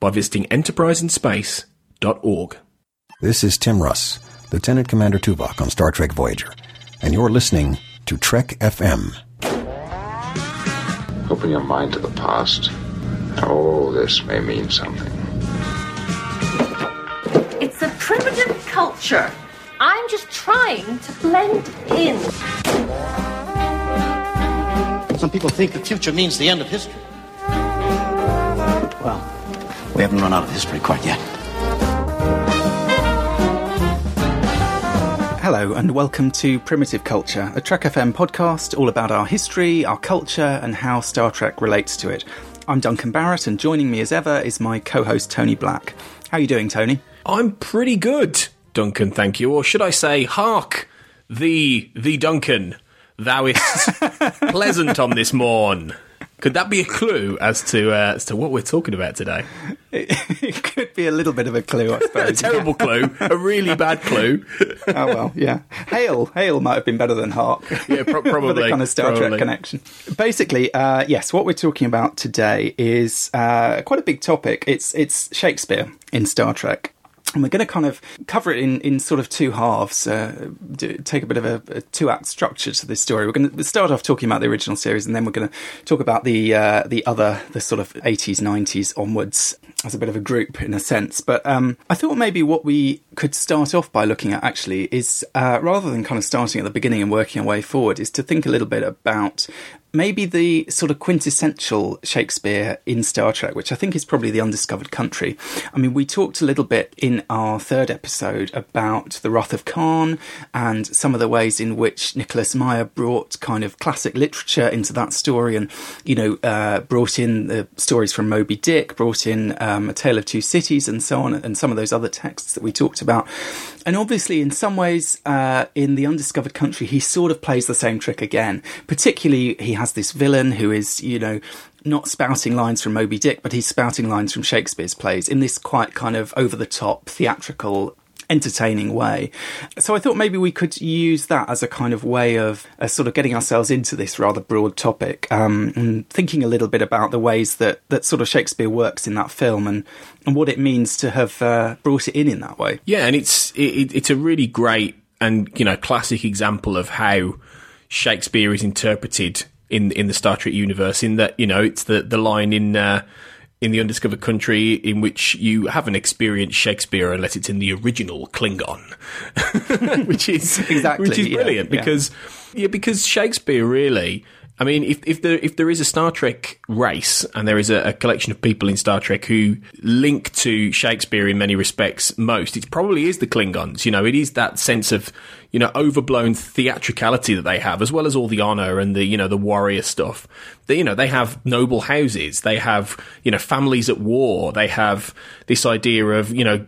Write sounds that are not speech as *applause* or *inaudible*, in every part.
by visiting enterpriseinspace.org. This is Tim Russ, Lieutenant Commander Tuvok on Star Trek Voyager, and you're listening to Trek FM. Open your mind to the past. All this may mean something. It's a primitive culture. I'm just trying to blend in. Some people think the future means the end of history. Well, we haven't run out of history quite yet. Hello, and welcome to Primitive Culture, a Trek FM podcast all about our history, our culture, and how Star Trek relates to it. I'm Duncan Barrett, and joining me as ever is my co host Tony Black. How are you doing, Tony? I'm pretty good, Duncan, thank you. Or should I say, hark, the, the Duncan, thou is *laughs* pleasant on this morn. Could that be a clue as to uh, as to what we're talking about today? It, *laughs* it could be a little bit of a clue, I suppose. *laughs* A terrible clue, a really bad clue. *laughs* oh well, yeah. Hail, hail might have been better than hark. Yeah, pro- probably. the kind of Star probably. Trek connection. Basically, uh, yes, what we're talking about today is uh, quite a big topic. It's it's Shakespeare in Star Trek. And we're going to kind of cover it in, in sort of two halves, uh, do, take a bit of a, a two act structure to this story. We're going to start off talking about the original series, and then we're going to talk about the uh, the other, the sort of 80s, 90s onwards as a bit of a group in a sense. But um, I thought maybe what we could start off by looking at actually is uh, rather than kind of starting at the beginning and working our way forward, is to think a little bit about maybe the sort of quintessential Shakespeare in Star Trek, which I think is probably the undiscovered country. I mean, we talked a little bit in our third episode about the Wrath of Khan and some of the ways in which Nicholas Meyer brought kind of classic literature into that story and, you know, uh, brought in the stories from Moby Dick, brought in um, A Tale of Two Cities and so on, and some of those other texts that we talked about. And obviously, in some ways, uh, in the undiscovered country, he sort of plays the same trick again. Particularly, he has this villain who is, you know, not spouting lines from Moby Dick, but he's spouting lines from Shakespeare's plays in this quite kind of over the top theatrical. Entertaining way. So I thought maybe we could use that as a kind of way of uh, sort of getting ourselves into this rather broad topic um, and thinking a little bit about the ways that, that sort of Shakespeare works in that film and, and what it means to have uh, brought it in in that way. Yeah, and it's it, it's a really great and you know classic example of how Shakespeare is interpreted in in the Star Trek universe. In that you know it's the the line in. Uh, in the undiscovered country, in which you haven't experienced Shakespeare unless it's in the original Klingon, *laughs* which is Exactly, which is brilliant yeah. because yeah, because Shakespeare really. I mean, if if there if there is a Star Trek race and there is a, a collection of people in Star Trek who link to Shakespeare in many respects most, it probably is the Klingons. You know, it is that sense of you know overblown theatricality that they have, as well as all the honor and the you know the warrior stuff. They, you know, they have noble houses, they have you know families at war, they have this idea of you know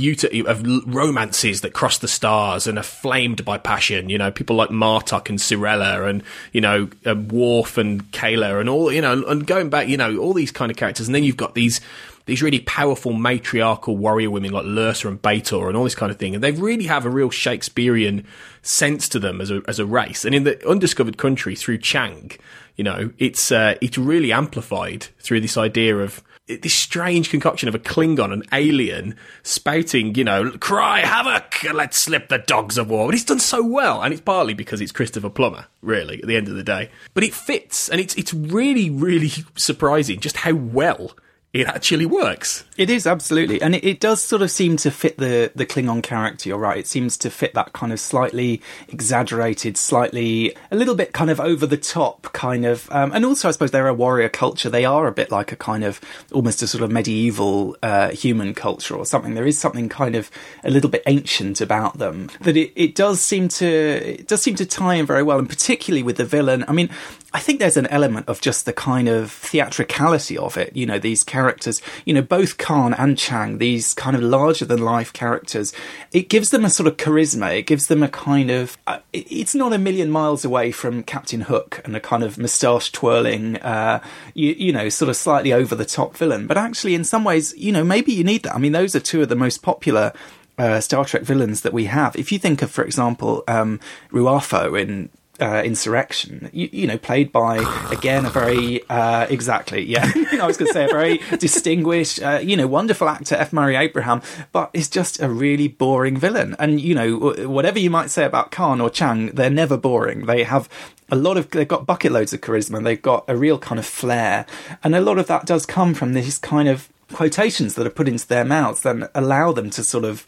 beauty of romances that cross the stars and are flamed by passion. You know, people like Martok and Sirella and, you know, um, Worf and Kayla and all, you know, and going back, you know, all these kind of characters. And then you've got these, these really powerful matriarchal warrior women like Lursa and B'Etor and all this kind of thing. And they really have a real Shakespearean sense to them as a, as a race. And in the undiscovered country through Chang, you know, it's, uh, it's really amplified through this idea of, this strange concoction of a Klingon, an alien, spouting, you know, cry havoc, and let's slip the dogs of war. But it's done so well, and it's partly because it's Christopher Plummer, really, at the end of the day. But it fits, and it's it's really, really *laughs* surprising just how well it actually works. It is absolutely, and it, it does sort of seem to fit the the Klingon character. You're right; it seems to fit that kind of slightly exaggerated, slightly a little bit kind of over the top kind of. Um, and also, I suppose they're a warrior culture. They are a bit like a kind of almost a sort of medieval uh, human culture or something. There is something kind of a little bit ancient about them that it, it does seem to it does seem to tie in very well, and particularly with the villain. I mean, I think there's an element of just the kind of theatricality of it. You know, these characters, you know, both Khan and Chang, these kind of larger than life characters, it gives them a sort of charisma. It gives them a kind of, uh, it's not a million miles away from Captain Hook and a kind of moustache twirling, uh, you, you know, sort of slightly over the top villain. But actually, in some ways, you know, maybe you need that. I mean, those are two of the most popular uh, Star Trek villains that we have. If you think of, for example, um, Ru'afo in uh, Insurrection, you, you, know, played by again a very uh, exactly, yeah, *laughs* I was going to say a very distinguished, uh, you know, wonderful actor F. Murray Abraham, but is just a really boring villain. And you know, whatever you might say about Khan or Chang, they're never boring. They have a lot of they've got bucket loads of charisma. They've got a real kind of flair, and a lot of that does come from these kind of quotations that are put into their mouths that allow them to sort of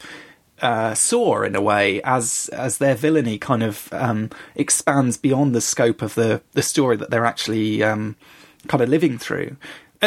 uh, soar in a way as as their villainy kind of um, expands beyond the scope of the the story that they're actually um, kind of living through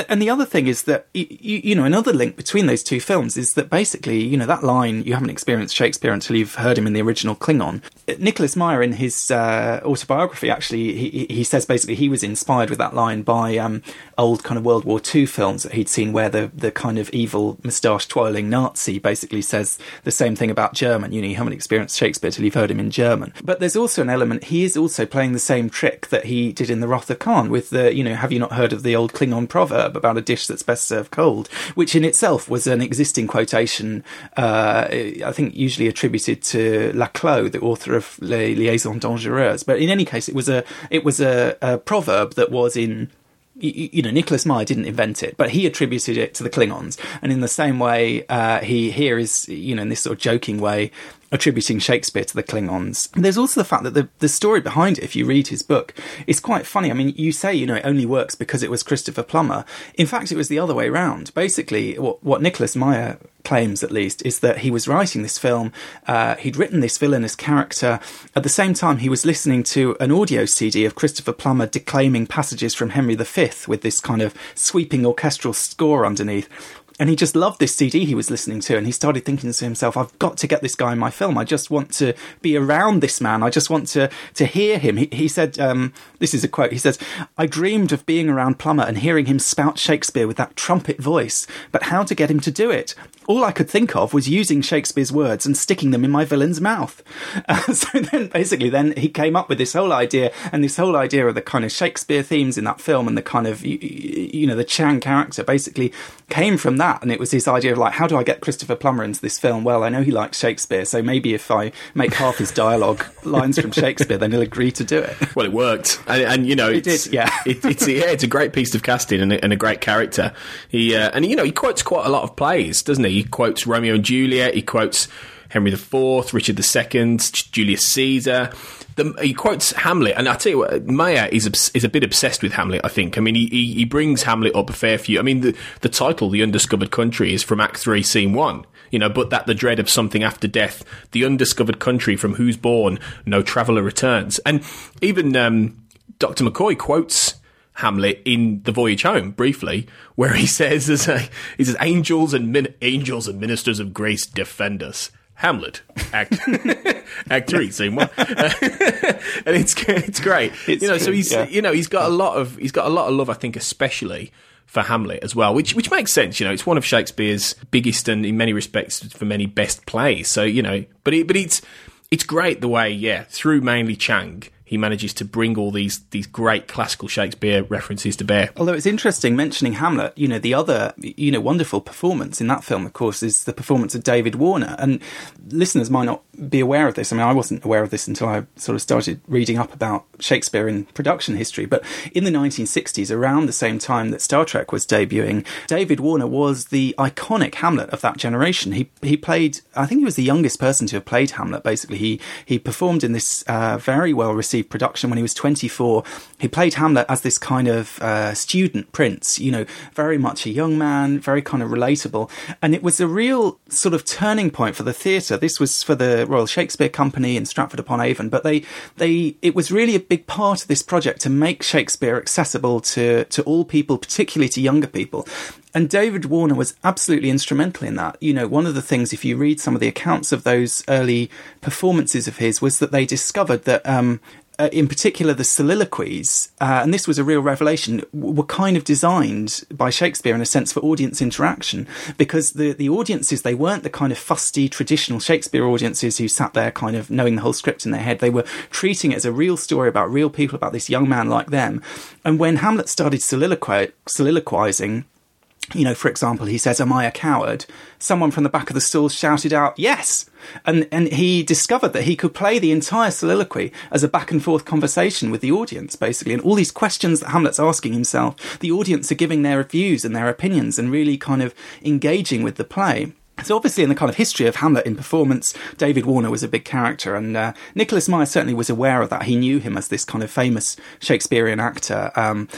and the other thing is that you, know another link between those two films is that basically you know that line you haven't experienced Shakespeare until you've heard him in the original Klingon. Nicholas Meyer in his uh, autobiography actually he, he says basically he was inspired with that line by um, old kind of World War II films that he'd seen where the the kind of evil moustache twirling Nazi basically says the same thing about German. You know you haven't experienced Shakespeare till you've heard him in German. But there's also an element he is also playing the same trick that he did in the Wrath of Khan with the you know have you not heard of the old Klingon proverb about a dish that's best served cold, which in itself was an existing quotation, uh, I think usually attributed to Laclos, the author of Les Liaisons Dangereuses. But in any case, it was a it was a, a proverb that was in you, know, Nicholas Meyer didn't invent it, but he attributed it to the Klingons. And in the same way, uh, he here is, you know, in this sort of joking way, attributing Shakespeare to the Klingons. There's also the fact that the, the story behind it, if you read his book, is quite funny. I mean, you say, you know, it only works because it was Christopher Plummer. In fact, it was the other way around. Basically, what, what Nicholas Meyer claims, at least, is that he was writing this film, uh, he'd written this villainous character. At the same time, he was listening to an audio CD of Christopher Plummer declaiming passages from Henry V with this kind of sweeping orchestral score underneath and he just loved this CD he was listening to, and he started thinking to himself, "I've got to get this guy in my film. I just want to be around this man. I just want to to hear him." He, he said, um, "This is a quote." He says, "I dreamed of being around Plummer and hearing him spout Shakespeare with that trumpet voice, but how to get him to do it? All I could think of was using Shakespeare's words and sticking them in my villain's mouth." Uh, *laughs* so then, basically, then he came up with this whole idea, and this whole idea of the kind of Shakespeare themes in that film, and the kind of you, you know the Chang character, basically came from that that, and it was this idea of like, how do I get Christopher Plummer into this film? Well, I know he likes Shakespeare, so maybe if I make half his dialogue lines from Shakespeare, then he'll agree to do it. Well, it worked, and, and you know, it did, yeah. it, it's yeah, it's a great piece of casting and a, and a great character. He uh, and you know, he quotes quite a lot of plays, doesn't he? He quotes Romeo and Juliet. He quotes Henry IV, Richard II, Julius Caesar. The, he quotes Hamlet, and I tell you what, Meyer is is a bit obsessed with Hamlet. I think. I mean, he, he, he brings Hamlet up a fair few. I mean, the the title, "The Undiscovered Country," is from Act Three, Scene One. You know, but that the dread of something after death, the undiscovered country from whose bourne no traveller returns, and even um, Doctor McCoy quotes. Hamlet in The Voyage Home briefly, where he *laughs* says, "As "He says angels and min- angels and ministers of grace defend us." Hamlet, Act *laughs* Act Three, scene one, *laughs* and it's it's great. It's you know, so he's yeah. you know he's got a lot of he's got a lot of love. I think, especially for Hamlet as well, which which makes sense. You know, it's one of Shakespeare's biggest and in many respects for many best plays. So you know, but it, but it's it's great the way yeah through mainly Chang he manages to bring all these these great classical Shakespeare references to bear. Although it's interesting mentioning Hamlet, you know, the other you know wonderful performance in that film, of course, is the performance of David Warner. And listeners might not be aware of this. I mean, I wasn't aware of this until I sort of started reading up about Shakespeare in production history. But in the 1960s, around the same time that Star Trek was debuting, David Warner was the iconic Hamlet of that generation. He he played, I think he was the youngest person to have played Hamlet. Basically, he he performed in this uh, very well received production when he was 24. He played Hamlet as this kind of uh, student prince, you know, very much a young man, very kind of relatable. And it was a real sort of turning point for the theatre. This was for the Royal Shakespeare Company in Stratford upon Avon, but they, they, it was really a big part of this project to make Shakespeare accessible to, to all people, particularly to younger people. And David Warner was absolutely instrumental in that. You know, one of the things, if you read some of the accounts of those early performances of his, was that they discovered that um, uh, in particular the soliloquies, uh, and this was a real revelation, w- were kind of designed by Shakespeare in a sense for audience interaction because the, the audiences, they weren't the kind of fusty traditional Shakespeare audiences who sat there kind of knowing the whole script in their head. They were treating it as a real story about real people, about this young man like them. And when Hamlet started soliloqui- soliloquizing, you know, for example, he says, Am I a coward? Someone from the back of the stall shouted out, Yes! And, and he discovered that he could play the entire soliloquy as a back and forth conversation with the audience, basically. And all these questions that Hamlet's asking himself, the audience are giving their views and their opinions and really kind of engaging with the play. So obviously, in the kind of history of Hamlet in performance, David Warner was a big character, and uh, Nicholas Meyer certainly was aware of that. He knew him as this kind of famous Shakespearean actor. Um,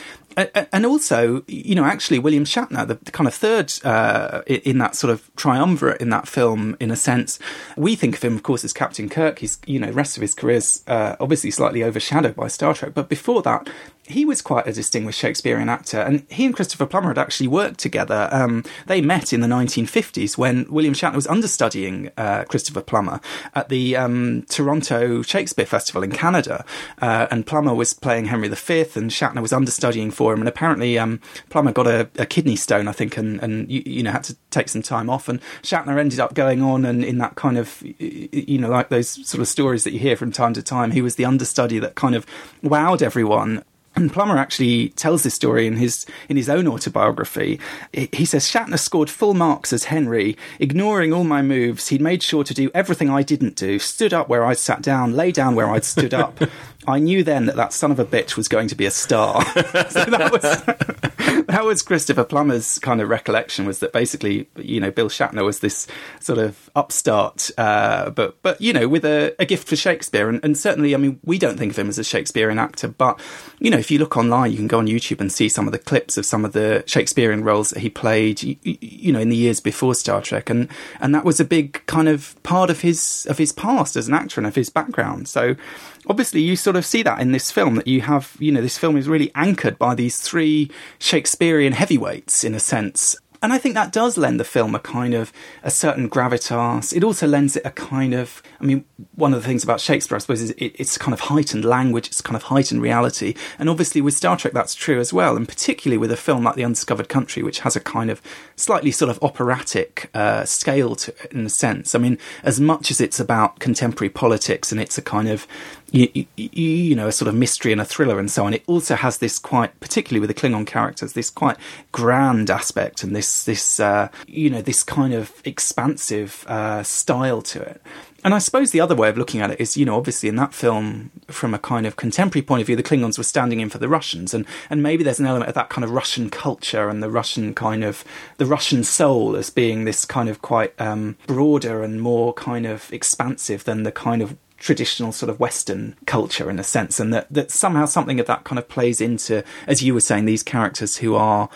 and also, you know, actually, William Shatner, the, the kind of third uh, in that sort of triumvirate in that film, in a sense, we think of him, of course, as Captain Kirk. He's, you know, the rest of his career is uh, obviously slightly overshadowed by Star Trek, but before that, he was quite a distinguished Shakespearean actor, and he and Christopher Plummer had actually worked together. Um, they met in the 1950s when William Shatner was understudying uh, Christopher Plummer at the um, Toronto Shakespeare Festival in Canada, uh, and Plummer was playing Henry V, and Shatner was understudying for him. And apparently, um, Plummer got a, a, kidney stone, I think, and, and you, you, know had to take some time off. And Shatner ended up going on, and in that kind of you know like those sort of stories that you hear from time to time, he was the understudy that kind of wowed everyone and Plummer actually tells this story in his in his own autobiography. He says Shatner scored full marks as Henry, ignoring all my moves. He'd made sure to do everything I didn't do. Stood up where I'd sat down, lay down where I'd stood up. *laughs* I knew then that that son of a bitch was going to be a star. *laughs* so that was *laughs* that was Christopher Plummer's kind of recollection was that basically, you know, Bill Shatner was this sort of upstart, uh, but but you know, with a, a gift for Shakespeare, and, and, certainly, I mean, we don't think of him as a Shakespearean actor, but you know, if you look online, you can go on YouTube and see some of the clips of some of the Shakespearean roles that he played, you, you know, in the years before Star Trek, and and that was a big kind of part of his of his past as an actor and of his background. So obviously you sort of see that in this film that you have, you know, this film is really anchored by these three Shakespearean heavyweights in a sense. And I think that does lend the film a kind of a certain gravitas. It also lends it a kind of, I mean, one of the things about Shakespeare, I suppose, is it, it's kind of heightened language, it's kind of heightened reality. And obviously with Star Trek, that's true as well. And particularly with a film like The Undiscovered Country, which has a kind of slightly sort of operatic uh, scale to it in a sense. I mean, as much as it's about contemporary politics and it's a kind of you, you, you, know, a sort of mystery and a thriller and so on. It also has this quite, particularly with the Klingon characters, this quite grand aspect and this, this, uh, you know, this kind of expansive uh, style to it. And I suppose the other way of looking at it is, you know, obviously in that film, from a kind of contemporary point of view, the Klingons were standing in for the Russians, and and maybe there's an element of that kind of Russian culture and the Russian kind of the Russian soul as being this kind of quite um, broader and more kind of expansive than the kind of traditional sort of Western culture in a sense, and that, that somehow something of that kind of plays into, as you were saying, these characters who are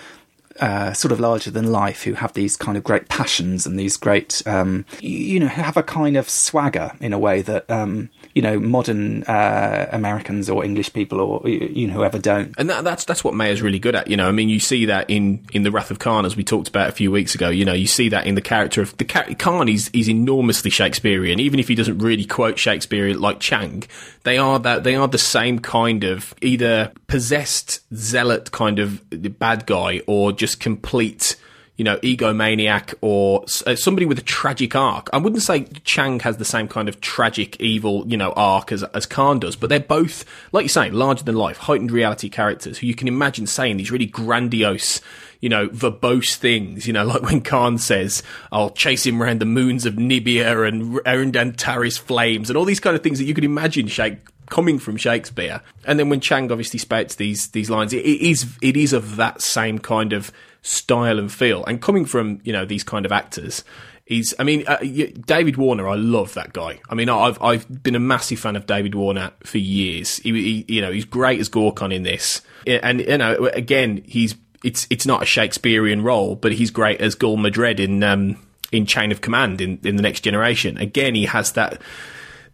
uh, sort of larger than life, who have these kind of great passions and these great, um, you know, have a kind of swagger in a way that um, you know modern uh, Americans or English people or you know whoever don't. And that, that's that's what Meyer's really good at. You know, I mean, you see that in in the Wrath of Khan as we talked about a few weeks ago. You know, you see that in the character of the Khan. He's he's enormously Shakespearean, even if he doesn't really quote Shakespeare like Chang. They are that they are the same kind of either possessed zealot kind of bad guy or just complete you know, egomaniac or uh, somebody with a tragic arc. I wouldn't say Chang has the same kind of tragic, evil, you know, arc as, as Khan does, but they're both, like you're saying, larger than life, heightened reality characters who you can imagine saying these really grandiose, you know, verbose things, you know, *laughs* like when Khan says, I'll chase him around the moons of Nibia and around Antares flames and all these kind of things that you can imagine Shake coming from Shakespeare. And then when Chang obviously spouts these these lines, it, it is it is of that same kind of style and feel. And coming from you know these kind of actors, he's I mean uh, David Warner. I love that guy. I mean I've I've been a massive fan of David Warner for years. He, he you know he's great as Gorkon in this, and you know again he's it's it's not a Shakespearean role, but he's great as Gul Madred in um, in Chain of Command in in the Next Generation. Again, he has that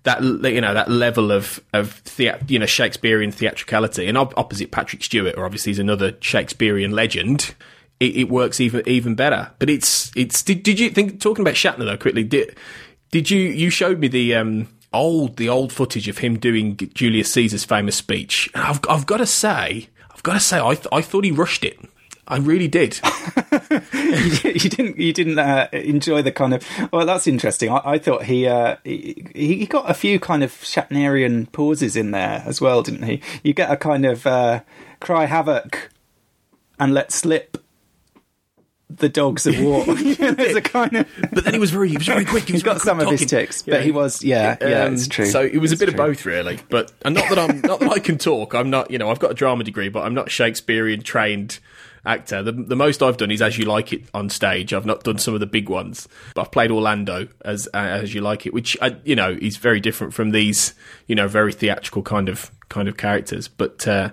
that you know that level of of thea- you know Shakespearean theatricality, and opposite Patrick Stewart, or obviously he's another Shakespearean legend it, it, works even even better. But it's it's did, did you think talking about Shatner though quickly did did you you showed me the um old the old footage of him doing Julius Caesar's famous speech. And I've I've got to say, I've got to say, I th- I thought he rushed it. I really did. *laughs* *laughs* you didn't you didn't uh, enjoy the kind of well that's interesting i, I thought he, uh, he he got a few kind of shatnerian pauses in there as well didn't he you get a kind of uh, cry havoc and let slip the dogs of war *laughs* *laughs* there's a kind of but then he was very he was very quick. He was *laughs* he's got some of his tics but he was yeah yeah Um, it's true So it was a bit of both, really. But and not that I'm not that I can talk. I'm not. You know, I've got a drama degree, but I'm not Shakespearean trained actor. The, the most I've done is As You Like It on stage. I've not done some of the big ones, but I've played Orlando as As You Like It, which I, you know is very different from these. You know, very theatrical kind of kind of characters. But uh,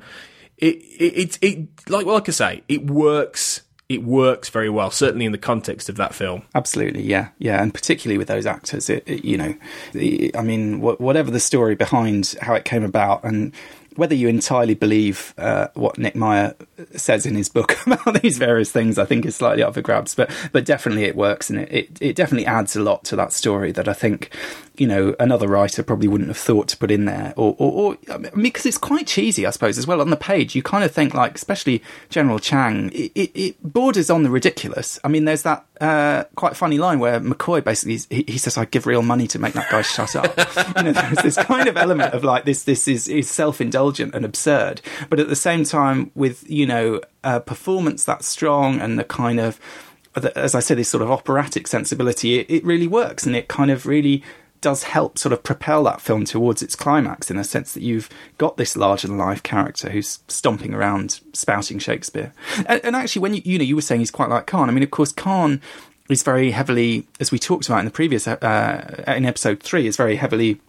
it, it it it like like I say, it works. It works very well, certainly in the context of that film. Absolutely, yeah, yeah, and particularly with those actors, it, it, you know, I mean, wh- whatever the story behind how it came about, and whether you entirely believe uh, what Nick Meyer says in his book *laughs* about these various things, I think is slightly up for grabs. But but definitely it works, and it, it, it definitely adds a lot to that story that I think you know another writer probably wouldn't have thought to put in there, or or, or I mean, because it's quite cheesy, I suppose, as well. On the page, you kind of think like, especially General Chang, it, it, it borders on the ridiculous. I mean, there's that uh, quite funny line where McCoy basically he, he says, "I give real money to make that guy shut up." *laughs* you know, there's this kind of element of like this. This is, is self indulgent and absurd, but at the same time, with you know a performance that's strong and the kind of as I said, this sort of operatic sensibility, it, it really works, and it kind of really does help sort of propel that film towards its climax in a sense that you've got this larger than life character who's stomping around spouting Shakespeare. And, and actually, when you you know you were saying he's quite like Khan. I mean, of course, Khan is very heavily, as we talked about in the previous uh, in episode three, is very heavily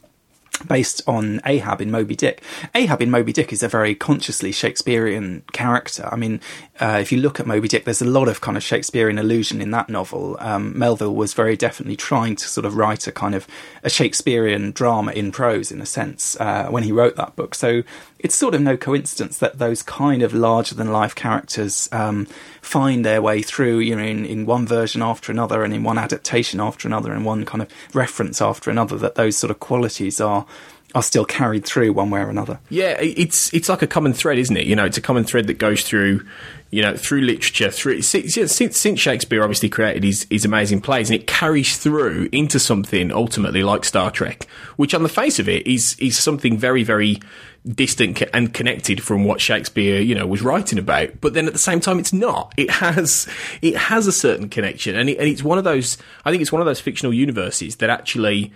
based on Ahab in Moby Dick. Ahab in Moby Dick is a very consciously Shakespearean character. I mean, uh, if you look at Moby Dick, there's a lot of kind of Shakespearean allusion in that novel. Um, Melville was very definitely trying to sort of write a kind of a Shakespearean drama in prose, in a sense, uh, when he wrote that book. So it's sort of no coincidence that those kind of larger than life characters um, find their way through, you know, in, in one version after another, and in one adaptation after another, and one kind of reference after another. That those sort of qualities are are still carried through one way or another. Yeah, it's it's like a common thread, isn't it? You know, it's a common thread that goes through, you know, through literature, through since, since, since Shakespeare obviously created his, his amazing plays, and it carries through into something ultimately like Star Trek, which on the face of it is is something very very distant and connected from what Shakespeare, you know, was writing about. But then at the same time, it's not. It has it has a certain connection, and, it, and it's one of those. I think it's one of those fictional universes that actually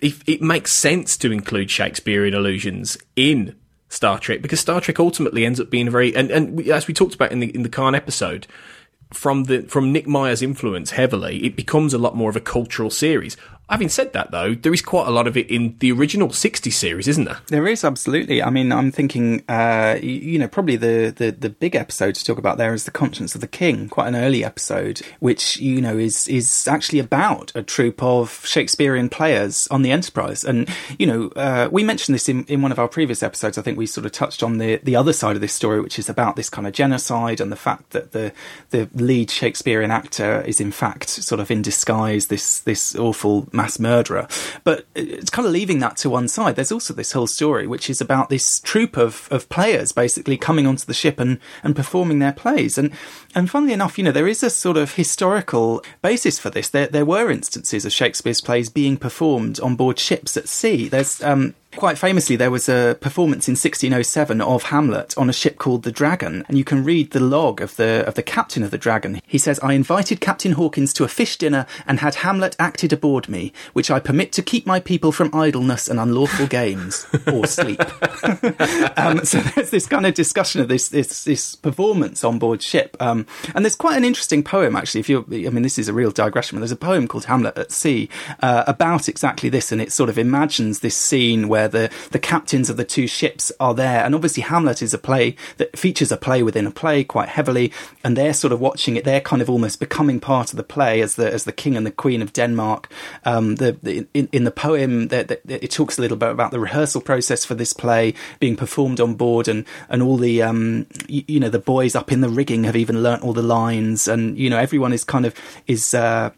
if it makes sense to include Shakespearean allusions in Star Trek because Star Trek ultimately ends up being very and, and as we talked about in the in the Khan episode from the from Nick Meyer's influence heavily it becomes a lot more of a cultural series Having said that, though, there is quite a lot of it in the original 60 series, isn't there? There is absolutely. I mean, I'm thinking, uh, you, know, probably the, the, the big episode to talk about there is the Conscience of the King, quite an early episode, which you know is is actually about a troupe of Shakespearean players on the Enterprise. And you know, uh, we mentioned this in, in one of our previous episodes. I think we sort of touched on the the other side of this story, which is about this kind of genocide and the fact that the the lead Shakespearean actor is in fact sort of in disguise this this awful mass murderer. But it's kind of leaving that to one side. There's also this whole story, which is about this troupe of, of players basically coming onto the ship and, and performing their plays. And and funnily enough, you know, there is a sort of historical basis for this. There there were instances of Shakespeare's plays being performed on board ships at sea. There's um, Quite famously, there was a performance in 1607 of Hamlet on a ship called the Dragon, and you can read the log of the of the captain of the Dragon. He says, "I invited Captain Hawkins to a fish dinner and had Hamlet acted aboard me, which I permit to keep my people from idleness and unlawful games or sleep." *laughs* um, so there's this kind of discussion of this this this performance on board ship, um, and there's quite an interesting poem actually. If you, I mean, this is a real digression, but there's a poem called Hamlet at Sea uh, about exactly this, and it sort of imagines this scene where the the captains of the two ships are there, and obviously Hamlet is a play that features a play within a play quite heavily, and they're sort of watching it. They're kind of almost becoming part of the play as the as the king and the queen of Denmark. Um, the, the in, in the poem, it talks a little bit about the rehearsal process for this play being performed on board, and and all the um, you, you know the boys up in the rigging have even learnt all the lines, and you know everyone is kind of is. Uh,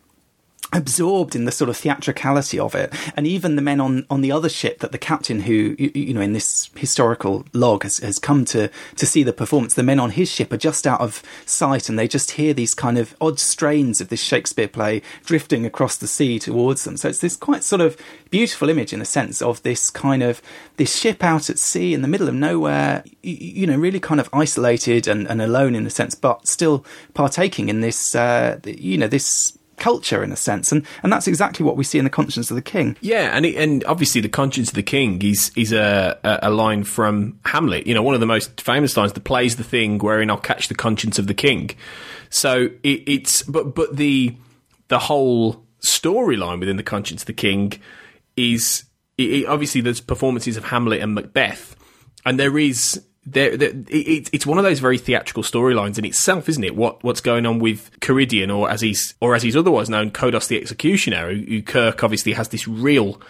absorbed in the sort of theatricality of it. And even the men on on the other ship that the captain who you, you know in this historical log has, has come to to see the performance the men on his ship are just out of sight and they just hear these kind of odd strains of this Shakespeare play drifting across the sea towards them. So it's this quite sort of beautiful image in a sense of this kind of this ship out at sea in the middle of nowhere you, you know really kind of isolated and, and alone in a sense but still partaking in this uh, you know this culture in a sense, and and that's exactly what we see in the Conscience of the King. Yeah, and it, and obviously the Conscience of the King is is a, a line from Hamlet. You know, one of the most famous lines. The play's the thing wherein I'll catch the conscience of the king. So it, it's but but the the whole storyline within the Conscience of the King is it, obviously there's performances of Hamlet and Macbeth, and there is there, there it, it's one of those very theatrical storylines in itself, isn't it? What what's going on with Karidian, or as he's or as he's otherwise known, Kodos the Executioner, who, who Kirk obviously has this real,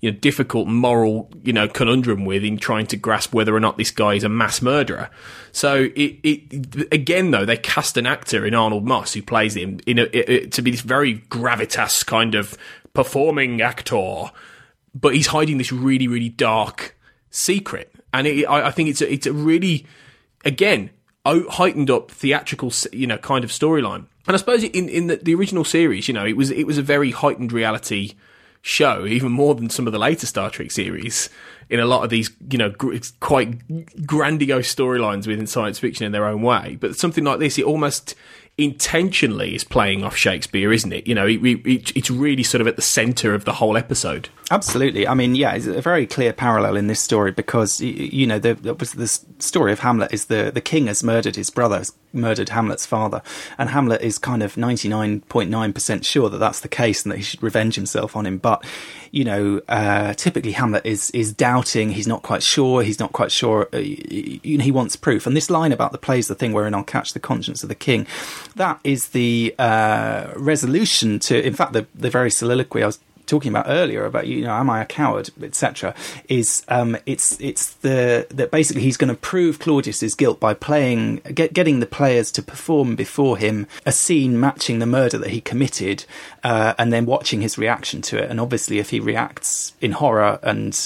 you know, difficult moral, you know, conundrum with in trying to grasp whether or not this guy is a mass murderer. So it, it again though they cast an actor in Arnold Moss who plays him in a, it, to be this very gravitas kind of performing actor, but he's hiding this really really dark secret and it, I, I, think it's a, it's a really again heightened up theatrical you know kind of storyline. And I suppose in in the, the, original series, you know, it was it was a very heightened reality show, even more than some of the later Star Trek series. In a lot of these, you know, gr- quite grandiose storylines within science fiction in their own way, but something like this, it almost intentionally is playing off Shakespeare, isn't it? You know, it, it, it's really sort of at the centre of the whole episode. Absolutely. I mean, yeah, it's a very clear parallel in this story because you know the the story of Hamlet is the the king has murdered his brother, murdered Hamlet's father, and Hamlet is kind of ninety nine point nine percent sure that that's the case and that he should revenge himself on him. But you know, uh, typically Hamlet is is doubting. He's not quite sure. He's not quite sure. Uh, he wants proof. And this line about the play's the thing wherein I'll catch the conscience of the king, that is the uh, resolution to. In fact, the the very soliloquy I was talking about earlier about you know am I a coward etc is um, it's it's the that basically he's going to prove Claudius's guilt by playing get, getting the players to perform before him a scene matching the murder that he committed uh, and then watching his reaction to it. And obviously if he reacts in horror and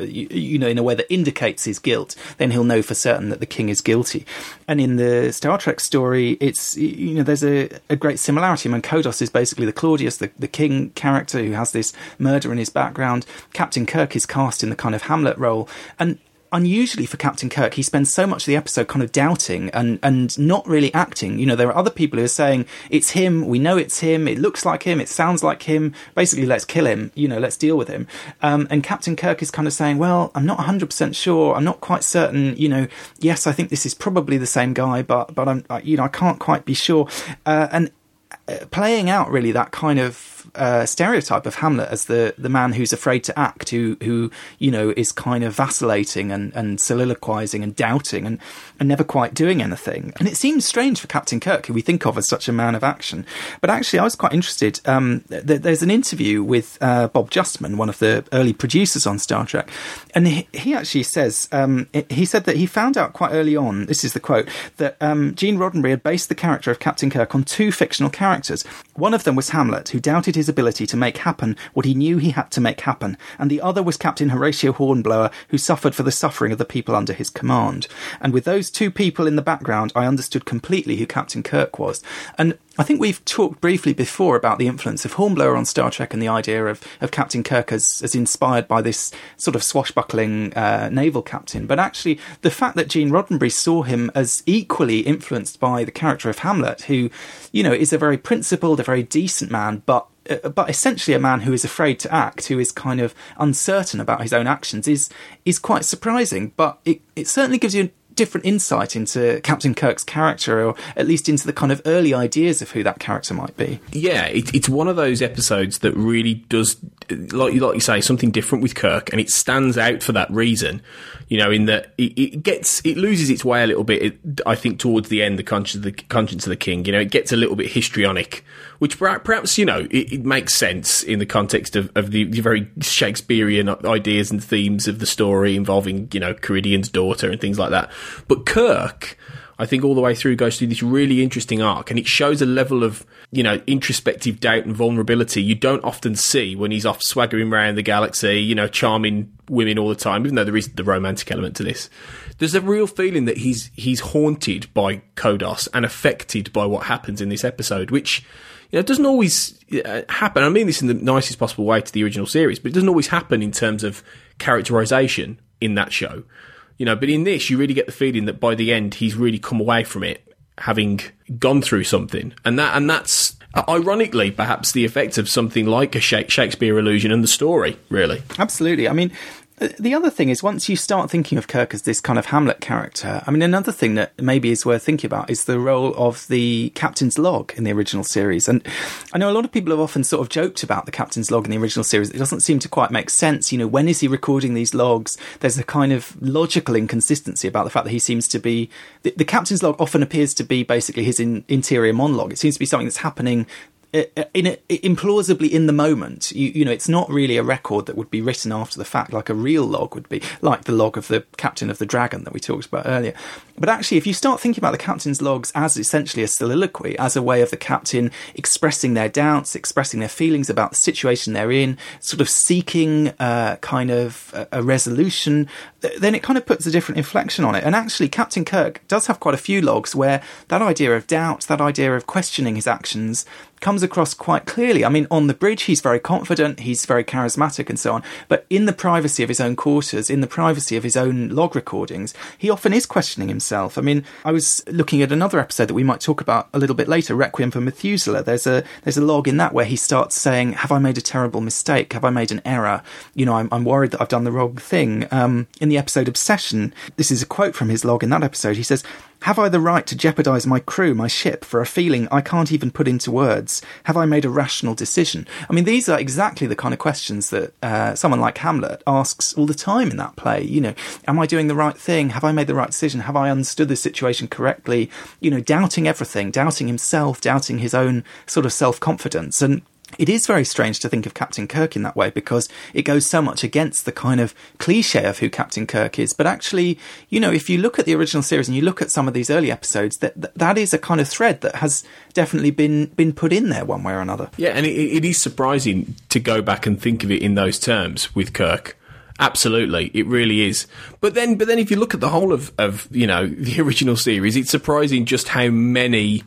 you, know in a way that indicates his guilt then he'll know for certain that the king is guilty. And in the Star Trek story it's you know there's a, a great similarity. I mean Kodos is basically the Claudius the, the king character who has this murder in his background. Captain Kirk is cast in the kind of Hamlet role, and unusually for Captain Kirk, he spends so much of the episode kind of doubting and, and not really acting. You know, there are other people who are saying, it's him, we know it's him, it looks like him, it sounds like him, basically, let's kill him, you know, let's deal with him. Um, and Captain Kirk is kind of saying, well, I'm not 100% sure, I'm not quite certain, you know, yes, I think this is probably the same guy, but, but I'm, you know, I can't quite be sure. Uh, and uh, playing out really that kind of uh, stereotype of Hamlet as the the man who's afraid to act, who who you know is kind of vacillating and, and soliloquizing and doubting and and never quite doing anything. And it seems strange for Captain Kirk, who we think of as such a man of action. But actually, I was quite interested. Um, th- there's an interview with uh, Bob Justman, one of the early producers on Star Trek, and he, he actually says um, he said that he found out quite early on. This is the quote that um, Gene Roddenberry had based the character of Captain Kirk on two fictional characters. One of them was Hamlet, who doubted his ability to make happen what he knew he had to make happen, and the other was Captain Horatio Hornblower, who suffered for the suffering of the people under his command. And with those two people in the background, I understood completely who Captain Kirk was. And I think we've talked briefly before about the influence of Hornblower on Star Trek and the idea of, of Captain Kirk as, as inspired by this sort of swashbuckling uh, naval captain. But actually, the fact that Gene Roddenberry saw him as equally influenced by the character of Hamlet, who, you know, is a very principled, a very decent man, but Uh, but essentially a man who is afraid to act, who is kind of uncertain about his own actions, is is quite surprising. But it, it certainly gives you a different insight into Captain Kirk's character, or at least into the kind of early ideas of who that character might be. Yeah, it, it's one of those episodes that really does, like, like you say, something different with Kirk, and it stands out for that reason. You know, in that it, it gets, it loses its way a little bit. It, I think towards the end, the conscience the conscience of the king. You know, it gets a little bit histrionic, which perhaps you know it, it makes sense in the context of, of the, the very Shakespearean ideas and themes of the story involving you know Karidian's daughter and things like that. But Kirk, I think all the way through goes through this really interesting arc, and it shows a level of you know introspective doubt and vulnerability you don't often see when he's off swaggering around the galaxy, you know, charming women all the time. Even though there is the romantic element to this, there's a real feeling that he's he's haunted by Kodos and affected by what happens in this episode, which you know doesn't always uh, happen. I mean this in the nicest possible way to the original series, but it doesn't always happen in terms of characterization in that show. You know, but in this, you really get the feeling that by the end, he's really come away from it having gone through something, and that and that's ironically perhaps the effect of something like a Shakespeare illusion and the story. Really, absolutely. I mean, the other thing is, once you start thinking of Kirk as this kind of Hamlet character, I mean, another thing that maybe is worth thinking about is the role of the captain's log in the original series. And I know a lot of people have often sort of joked about the captain's log in the original series. It doesn't seem to quite make sense. You know, when is he recording these logs? There's a kind of logical inconsistency about the fact that he seems to be. The, the captain's log often appears to be basically his in, interior monologue. It seems to be something that's happening Uh, in a, implausibly in the moment. You, you know, it's not really a record that would be written after the fact, like a real log would be, like the log of the captain of the dragon that we talked about earlier. But actually, if you start thinking about the captain's logs as essentially a soliloquy, as a way of the captain expressing their doubts, expressing their feelings about the situation they're in, sort of seeking uh, kind of a, a resolution, then it kind of puts a different inflection on it. And actually, Captain Kirk does have quite a few logs where that idea of doubt, that idea of questioning his actions, comes across quite clearly. I mean, on the bridge, he's very confident, he's very charismatic, and so on. But in the privacy of his own quarters, in the privacy of his own log recordings, he often is questioning himself. I mean, I was looking at another episode that we might talk about a little bit later, Requiem for Methuselah. There's a there's a log in that where he starts saying, "Have I made a terrible mistake? Have I made an error? You know, I'm, I'm worried that I've done the wrong thing." Um, in the episode Obsession, this is a quote from his log in that episode. He says, have I the right to jeopardize my crew, my ship, for a feeling I can't even put into words? Have I made a rational decision? I mean, these are exactly the kind of questions that uh, someone like Hamlet asks all the time in that play. You know, am I doing the right thing? Have I made the right decision? Have I understood the situation correctly? You know, doubting everything, doubting himself, doubting his own sort of self confidence. And it is very strange to think of Captain Kirk in that way because it goes so much against the kind of cliche of who Captain Kirk is. But actually, you know, if you look at the original series and you look at some of these early episodes, that that is a kind of thread that has definitely been been put in there one way or another. Yeah, and it, it is surprising to go back and think of it in those terms with Kirk. Absolutely, it really is. But then, but then, if you look at the whole of of you know *laughs* the original series, it's surprising just how many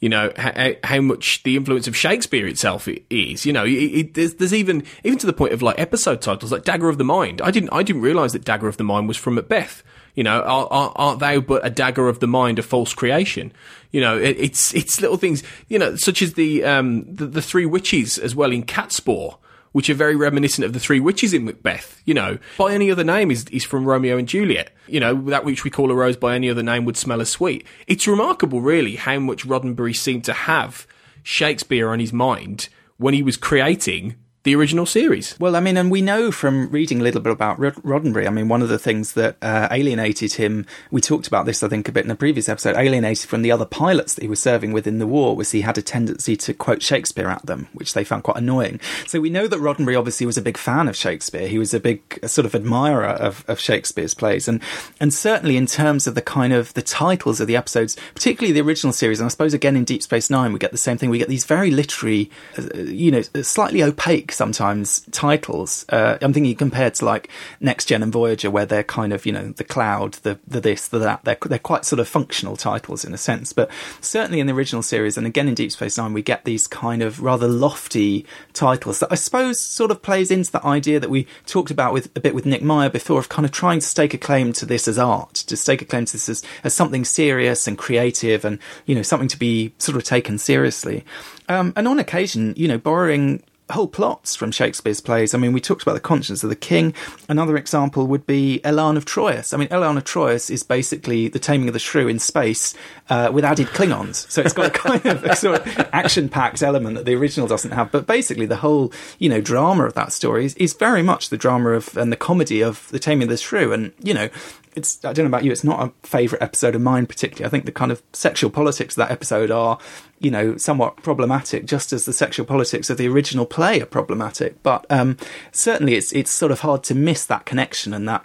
you know how, how, much the influence of Shakespeare itself is. You know, it, it, there's, there's, even even to the point of like episode titles like Dagger of the Mind. I didn't I didn't realize that Dagger of the Mind was from Macbeth. You know, are, are, art thou but a dagger of the mind, a false creation? You know, it, it's it's little things. You know, such as the um the, the three witches as well in Catspaw which are very reminiscent of the three witches in Macbeth. You know, by any other name is, is from Romeo and Juliet. You know, that which we call a rose by any other name would smell as sweet. It's remarkable, really, how much Roddenberry seemed to have Shakespeare on his mind when he was creating the original series. Well, I mean, and we know from reading a little bit about Rod- Roddenberry, I mean, one of the things that uh, alienated him, we talked about this, I think, a bit in a previous episode, alienated from the other pilots that he was serving with in the war was he had a tendency to quote Shakespeare at them, which they found quite annoying. So we know that Roddenberry obviously was a big fan of Shakespeare. He was a big sort of admirer of, of Shakespeare's plays. And, and certainly in terms of the kind of the titles of the episodes, particularly the original series, and I suppose again in Deep Space Nine, we get the same thing. We get these very literary, uh, you know, slightly opaque sometimes titles. Uh, I'm thinking compared to like Next Gen and Voyager, where they're kind of you know the cloud, the the this, the that. They're they're quite sort of functional titles in a sense. But certainly in the original series, and again in Deep Space Nine, we get these kind of rather lofty titles that I suppose sort of plays into the idea that we talked about with a bit with Nick Meyer before of kind of trying to stake a claim to this as art, to stake a claim to this as, as something serious and creative, and you know something to be sort of taken seriously. Um, and on occasion, you know, borrowing whole plots from Shakespeare's plays. I mean, we talked about the conscience of the king. Another example would be Elaan of Troyius. I mean, Elaan of Troyius is basically the taming of the shrew in space uh, with added Klingons. So it's got a kind of a sort of action-packed element that the original doesn't have. But basically, the whole you know drama of that story is, is very much the drama of and the comedy of the taming of the shrew. And you know, it's I don't know about you, it's not a favourite episode of mine particularly. I think the kind of sexual politics of that episode are, you know, somewhat problematic, just as the sexual politics of the original play are problematic. But um, certainly, it's it's sort of hard to miss that connection and that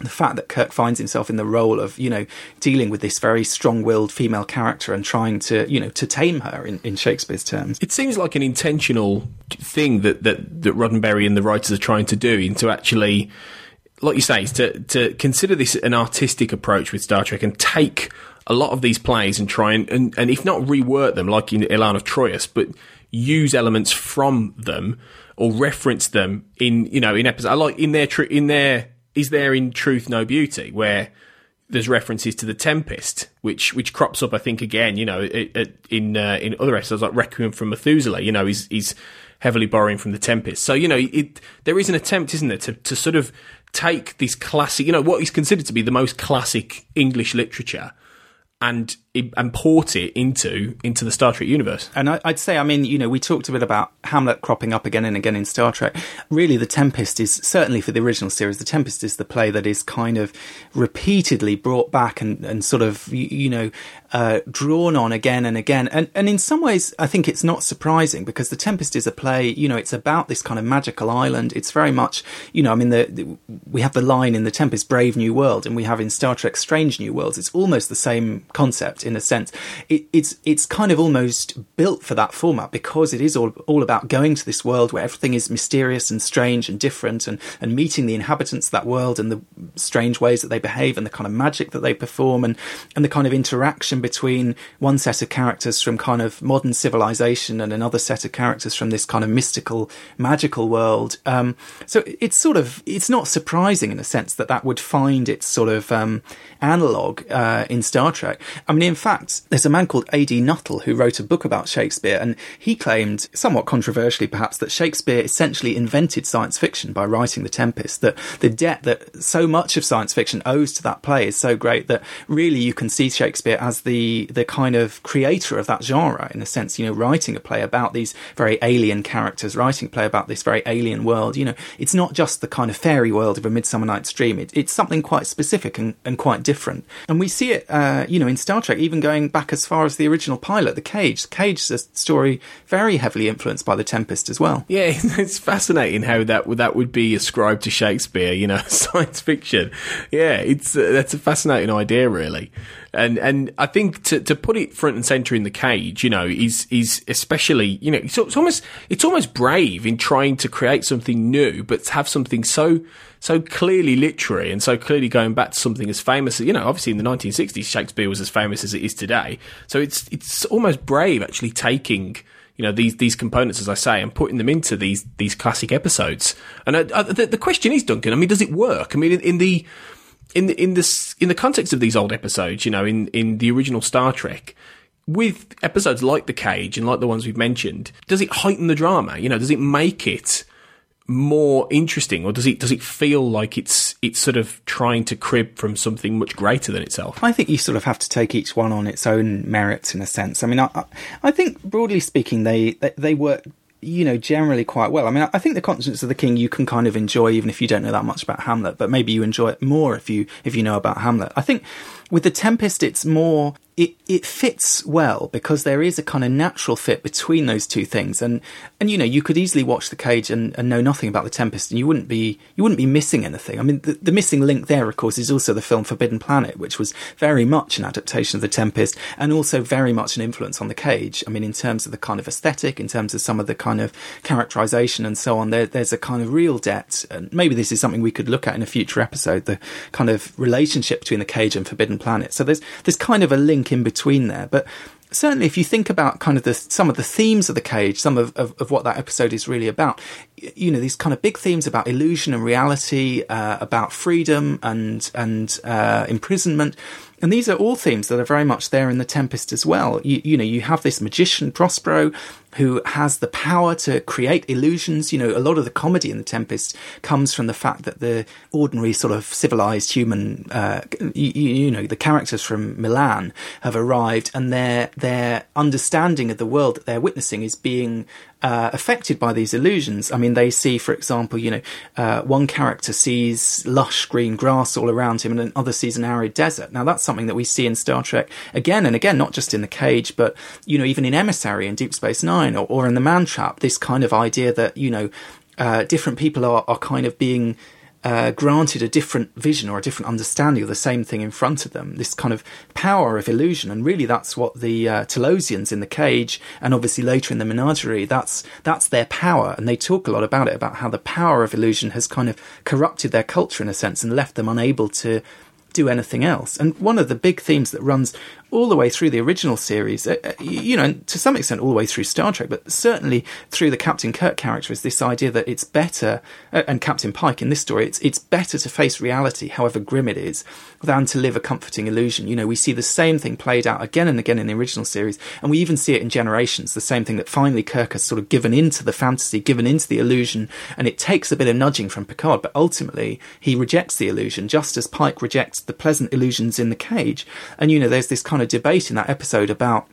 the fact that Kirk finds himself in the role of, you know, dealing with this very strong-willed female character and trying to, you know, to tame her in, in Shakespeare's terms. It seems like an intentional thing that, that, that Roddenberry and the writers are trying to do, into actually, like you say, is to, to consider this an artistic approach with Star Trek and take a lot of these plays and try and, and, and if not rework them like in Elaan of Troyius, but use elements from them or reference them in, you know, in episodes, like in their, in their, is there in Truth No Beauty, where there's references to the Tempest, which which crops up, I think, again, you know, in uh, in other episodes like Requiem from Methuselah. You know, he's he's heavily borrowing from the Tempest. So you know, it, there is an attempt, isn't there, to to sort of take this classic, you know, what is considered to be the most classic English literature and and port it into into the Star Trek universe. And I, would say, I mean, you know, we talked a bit about Hamlet cropping up again and again in Star Trek. Really, The Tempest is certainly for the original series. The Tempest is the play that is kind of repeatedly brought back and, and sort of you, you know uh, drawn on again and again. And and in some ways, I think it's not surprising because The Tempest is a play. You know, it's about this kind of magical island. It's very much, you know, I mean, the, the we have the line in The Tempest, "Brave New World," and we have in Star Trek, "Strange New Worlds." It's almost the same concept in a sense. It, it's it's kind of almost built for that format because it is all all about going to this world where everything is mysterious and strange and different, and and meeting the inhabitants of that world and the strange ways that they behave and the kind of magic that they perform and and the kind of interaction between one set of characters from kind of modern civilization and another set of characters from this kind of mystical, magical world. Um, so it's sort of it's not surprising in a sense that that would find its sort of um, analog uh, in Star Trek. I mean, in fact, there's a man called A.D. Nuttall who wrote a book about Shakespeare, and he claimed, somewhat controversially perhaps, that Shakespeare essentially invented science fiction by writing The Tempest. That the debt that so much of science fiction owes to that play is so great that really you can see Shakespeare as the the kind of creator of that genre in a sense. You know, writing a play about these very alien characters, writing a play about this very alien world. You know, it's not just the kind of fairy world of a Midsummer Night's Dream. It, it's something quite specific and, and quite different. And we see it, uh, you know, in Star Trek, even going back as far as the original pilot, The Cage. The Cage is a story very heavily influenced by The Tempest as well. Yeah, *laughs* it's fascinating how that that would be ascribed to Shakespeare. You know, *laughs* science fiction. Yeah, it's uh, that's a fascinating idea, really and and I think to to put it front and center in the cage, you know, is is especially you know it's, it's almost it's almost brave in trying to create something new, but to have something so so clearly literary and so clearly going back to something as famous. As you know, obviously in the 1960s, Shakespeare was as famous as it is today. So it's it's almost brave actually taking you know these these components, as I say, and putting them into these these classic episodes. And uh, uh the, the, question is, Duncan. I mean, does it work? I mean, in, in the in the in this in the context of these old episodes, you know, in in the original Star Trek, with episodes like the Cage and like the ones we've mentioned, does it heighten the drama? You know, does it make it more interesting, or does it does it feel like it's it's sort of trying to crib from something much greater than itself? I think you sort of have to take each one on its own merits in a sense. I mean, I I think broadly speaking, they they, they work you know, generally quite well. I mean, I think the Conscience of the King you can kind of enjoy even if you don't know that much about Hamlet, but maybe you enjoy it more if you if you know about Hamlet. I think with the Tempest, it's more it, it fits well because there is a kind of natural fit between those two things. And and you know you could easily watch the cage and, and know nothing about the tempest and you wouldn't be you wouldn't be missing anything. I mean the, the missing link there of course is also the film forbidden planet which was very much an adaptation of the tempest and also very much an influence on the cage. I mean in terms of the kind of aesthetic in terms of some of the kind of characterization and so on there, there's a kind of real debt and maybe this is something we could look at in a future episode the kind of relationship between the cage and forbidden planet so there's there's kind of a link link in between there. But certainly, if you think about kind of the, some of the themes of the cage, some of, of, of, what that episode is really about, you know, these kind of big themes about illusion and reality, uh, about freedom and and uh, imprisonment. And these are all themes that are very much there in the Tempest as well. You, you know, you have this magician Prospero who has the power to create illusions. You know, a lot of the comedy in The Tempest comes from the fact that the ordinary sort of civilized human, uh, you, you, know, the characters from Milan have arrived and their, their understanding of the world that they're witnessing is being uh, affected by these illusions. I mean, they see, for example, you know, uh, one character sees lush green grass all around him, and another sees an arid desert. Now, that's something that we see in Star Trek again and again, not just in the Cage, but you know, even in Emissary and Deep Space Nine, or, or in the Man Trap. This kind of idea that you know, uh, different people are, are kind of being uh, granted a different vision or a different understanding of the same thing in front of them. This kind of power of illusion, and really that's what the uh, Talosians in the cage, and obviously later in the Menagerie, that's that's their power, and they talk a lot about it about how the power of illusion has kind of corrupted their culture in a sense and left them unable to do anything else. And one of the big themes that runs all the way through the original series, uh, uh, you know, to some extent all the way through Star Trek, but certainly through the Captain Kirk character is this idea that it's better, uh, and Captain Pike in this story, it's it's better to face reality, however grim it is, than to live a comforting illusion. You know, we see the same thing played out again and again in the original series, and we even see it in Generations, the same thing that finally Kirk has sort of given into the fantasy, given into the illusion, and it takes a bit of nudging from Picard, but ultimately he rejects the illusion, just as Pike rejects the pleasant illusions in the cage. And you know, there's this kind of debate in that episode about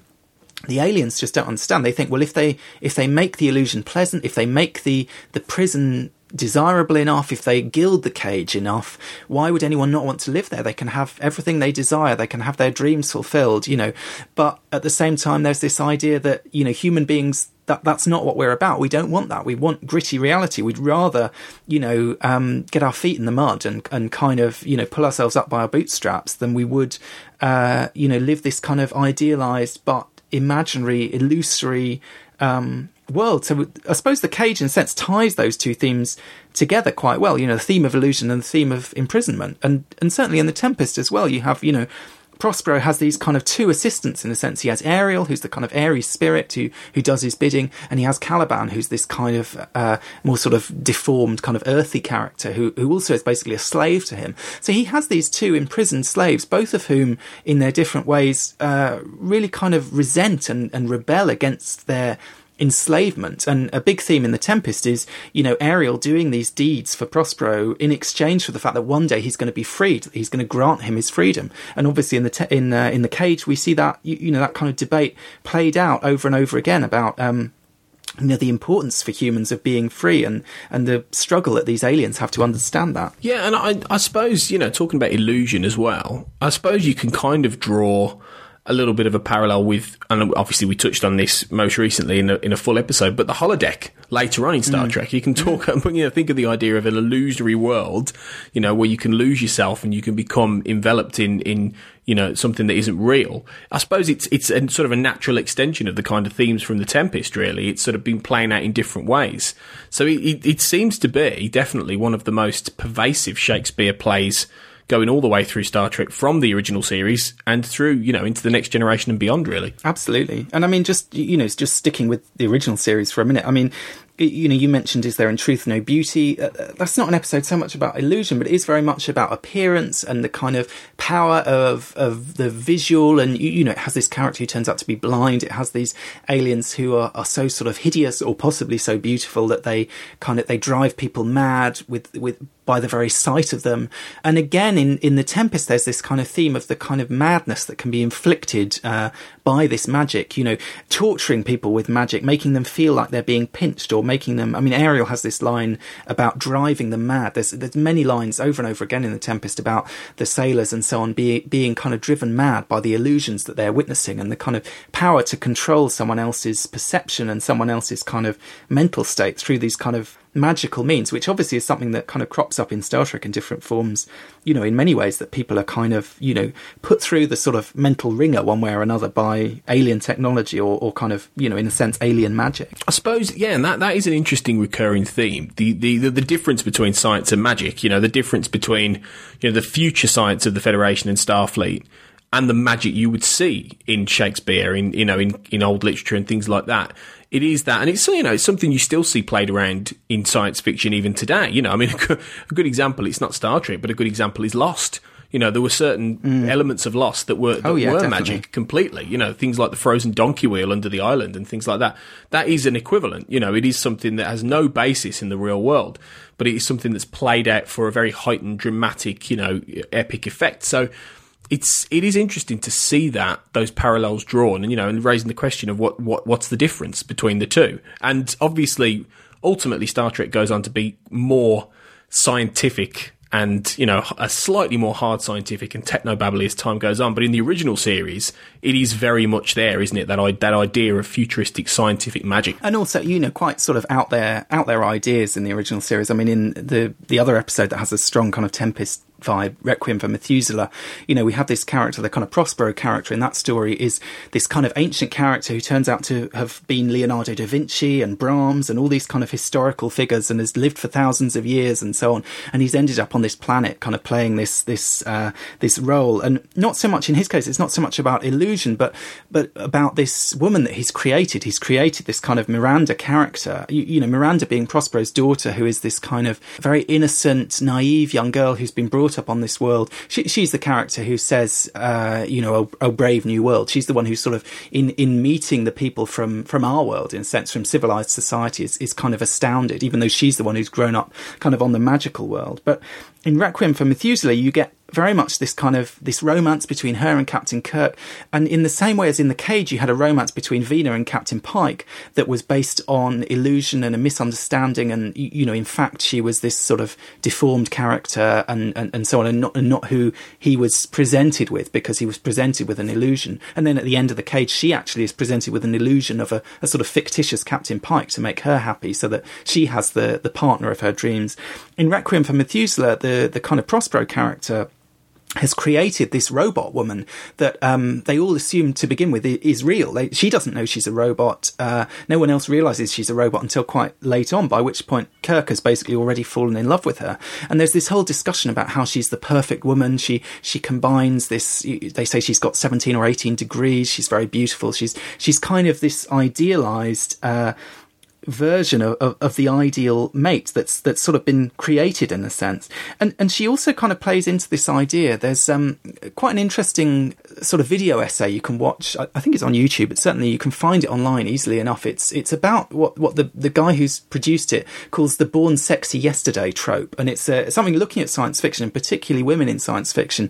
the aliens just don't understand. They think, well, if they if they make the illusion pleasant, if they make the the prison desirable enough, if they gild the cage enough, why would anyone not want to live there? They can have everything they desire. They can have their dreams fulfilled, you know. But at the same time, there's this idea that you know human beings that that's not what we're about. We don't want that. We want gritty reality. We'd rather, you know, um, get our feet in the mud and and kind of you know pull ourselves up by our bootstraps than we would, uh, you know, live this kind of idealized but imaginary, illusory um, world. So I suppose the cage, in a sense, ties those two themes together quite well. You know, the theme of illusion and the theme of imprisonment, and and certainly in the Tempest as well. You have, you know, Prospero has these kind of two assistants in a sense. He has Ariel, who's the kind of airy spirit who who does his bidding, and he has Caliban, who's this kind of uh, more sort of deformed, kind of earthy character who who also is basically a slave to him. So he has these two imprisoned slaves, both of whom, in their different ways, uh, really kind of resent and, and rebel against their enslavement. And a big theme in The Tempest is, you know, Ariel doing these deeds for Prospero in exchange for the fact that one day he's going to be freed. He's going to grant him his freedom. And obviously, in the te- in uh, in the cage, we see that you, you, know that kind of debate played out over and over again about. Um, you know the importance for humans of being free and and the struggle that these aliens have to understand that yeah and i i suppose you know talking about illusion as well i suppose you can kind of draw a little bit of a parallel with, and obviously we touched on this most recently in a, in a full episode, but the holodeck later on in Star mm. Trek. You can talk, mm. *laughs* you know, think of the idea of an illusory world, you know, where you can lose yourself and you can become enveloped in, in, you know, something that isn't real. I suppose it's, it's a, sort of a natural extension of the kind of themes from The Tempest, really. It's sort of been playing out in different ways. So it, it, it seems to be definitely one of the most pervasive Shakespeare plays going all the way through Star Trek from the original series and through, you know, into the next generation and beyond, really. Absolutely. And I mean, just, you know, just sticking with the original series for a minute, I mean, you know, you mentioned is there in truth no beauty? Uh, uh, that's not an episode so much about illusion, but it is very much about appearance and the kind of power of of the visual. And you, you know, it has this character who turns out to be blind. It has these aliens who are, are so sort of hideous or possibly so beautiful that they kind of they drive people mad with with by the very sight of them. And again, in, in The Tempest, there's this kind of theme of the kind of madness that can be inflicted uh, by this magic, you know, torturing people with magic, making them feel like they're being pinched or making them. I mean, Ariel has this line about driving them mad. There's there's many lines over and over again in the Tempest about the sailors and so on being being kind of driven mad by the illusions that they're witnessing and the kind of power to control someone else's perception and someone else's kind of mental state through these kind of magical means, which obviously is something that kind of crops up in Star Trek in different forms, you know, in many ways that people are kind of, you know, put through the sort of mental wringer one way or another by alien technology or, or kind of, you know, in a sense, alien magic. I suppose, yeah, and that, that is an interesting recurring theme. The, the, the, the difference between science and magic, you know, the difference between, you know, the future science of the Federation and Starfleet and the magic you would see in Shakespeare, in you know, in, in old literature and things like that. It is that, and it's you know, it's something you still see played around in science fiction even today. You know, I mean, *laughs* a good, a good example. It's not Star Trek, but a good example is Lost. You know, there were certain mm. elements of Lost that were that oh, yeah, were definitely. magic completely. You know, things like the frozen donkey wheel under the island and things like that. That is an equivalent. You know, it is something that has no basis in the real world, but it is something that's played out for a very heightened, dramatic, you know, epic effect. So it's it is interesting to see that those parallels drawn, and you know, and raising the question of what what what's the difference between the two. And obviously, ultimately, Star Trek goes on to be more scientific and you know a slightly more hard scientific and techno babbly as time goes on. But in the original series, it is very much there, isn't it? That I, that idea of futuristic scientific magic, and also you know quite sort of out there out there ideas in the original series. I mean, in the the other episode that has a strong kind of Tempest vibe, Requiem for Methuselah, you know, we have this character, the kind of Prospero character in that story is this kind of ancient character who turns out to have been Leonardo da Vinci and Brahms and all these kind of historical figures and has lived for thousands of years and so on. And he's ended up on this planet kind of playing this, this, uh, this role. And not so much in his case, it's not so much about illusion, but, but about this woman that he's created. He's created this kind of Miranda character, you, you know, Miranda being Prospero's daughter, who is this kind of very innocent, naive young girl who's been brought up on this world. She, she's the character who says, uh, you know, a, oh, brave new world. She's the one who's sort of in, in meeting the people from, from our world, in a sense, from civilized society, is, is kind of astounded, even though she's the one who's grown up kind of on the magical world. But in Requiem for Methuselah, you get very much this kind of this romance between her and Captain Kirk. And in the same way as in the cage, you had a romance between Vina and Captain Pike that was based on illusion and a misunderstanding. And, you know, in fact, she was this sort of deformed character and, and, and so on, and not, and not who he was presented with because he was presented with an illusion. And then at the end of the cage, she actually is presented with an illusion of a, a sort of fictitious Captain Pike to make her happy so that she has the, the partner of her dreams. In Requiem for Methuselah, the, the kind of Prospero character has created this robot woman that um, they all assume to begin with is real. They, she doesn't know she's a robot. Uh, no one else realizes she's a robot until quite late on, by which point Kirk has basically already fallen in love with her. And there's this whole discussion about how she's the perfect woman. She she combines this. They say she's got 17 or 18 degrees. She's very beautiful. She's she's kind of this idealized. Uh, version of, of, of, the ideal mate that's that's sort of been created in a sense. And and she also kind of plays into this idea. There's um, quite an interesting sort of video essay you can watch. I, I, think it's on YouTube, but certainly you can find it online easily enough. It's it's about what, what the, the guy who's produced it calls the born sexy yesterday trope. And it's uh, something looking at science fiction and particularly women in science fiction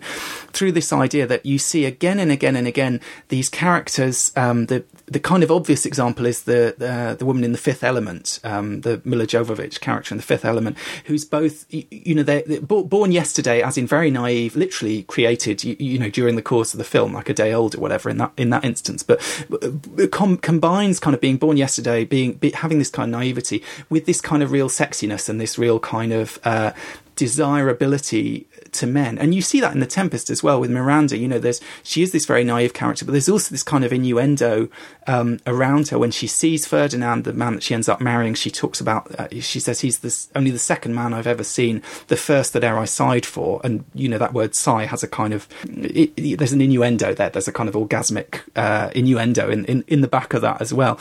through this idea that you see again and again and again these characters, um, the the kind of obvious example is the the, the woman in the Fifth Element, um, the Milla Jovovich character in the Fifth Element, who's both you, you know they're, they're, born yesterday, as in very naive, literally created you, you, know during the course of the film, like a day old or whatever in that in that instance, but com- combines kind of being born yesterday, being be, having this kind of naivety with this kind of real sexiness and this real kind of uh, desirability to men. And you see that in The Tempest as well with Miranda. You know, there's she is this very naive character, but there's also this kind of innuendo um, around her when she sees Ferdinand, the man that she ends up marrying. She talks about, uh, she says he's this, only the second man I've ever seen, the first that e'er I sighed for. And you know that word sigh has a kind of it, it, there's an innuendo there. There's a kind of orgasmic uh, innuendo in, in in the back of that as well.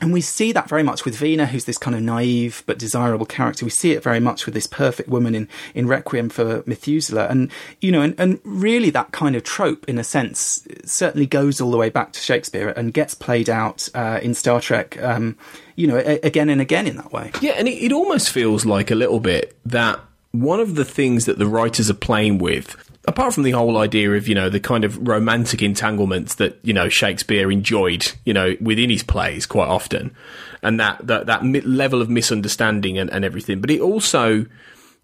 And we see that very much with Vina, who's this kind of naive but desirable character. We see it very much with this perfect woman in, in Requiem for Methuselah. And, you know, and, and really that kind of trope, in a sense, certainly goes all the way back to Shakespeare and gets played out uh, in Star Trek, um, you know, a- again and again in that way. Yeah, and it, it almost feels like a little bit that one of the things that the writers are playing with apart from the whole idea of you know the kind of romantic entanglements that you know Shakespeare enjoyed you know within his plays quite often, and that that that level of misunderstanding and, and everything, but it also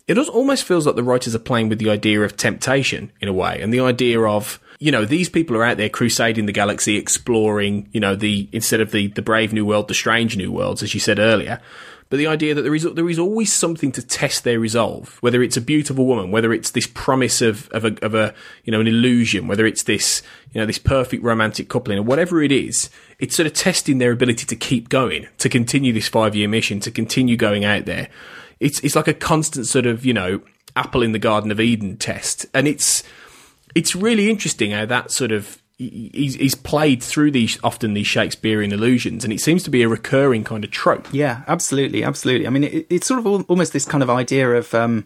it almost feels like the writers are playing with the idea of temptation in a way, and the idea of you know these people are out there crusading the galaxy, exploring you know the instead of the the brave new world, the strange new worlds, as you said earlier but the idea that there is there is always something to test their resolve, whether it's a beautiful woman, whether it's this promise of of a, of a you know an illusion, whether it's this you know this perfect romantic coupling, or whatever it is, it's sort of testing their ability to keep going, to continue this five year mission, to continue going out there. It's it's like a constant sort of you know apple in the Garden of Eden test, and it's it's really interesting how that sort of he's, he's played through these often these Shakespearean illusions, and it seems to be a recurring kind of trope. Yeah, absolutely, absolutely. I mean, it, it's sort of almost this kind of idea of um,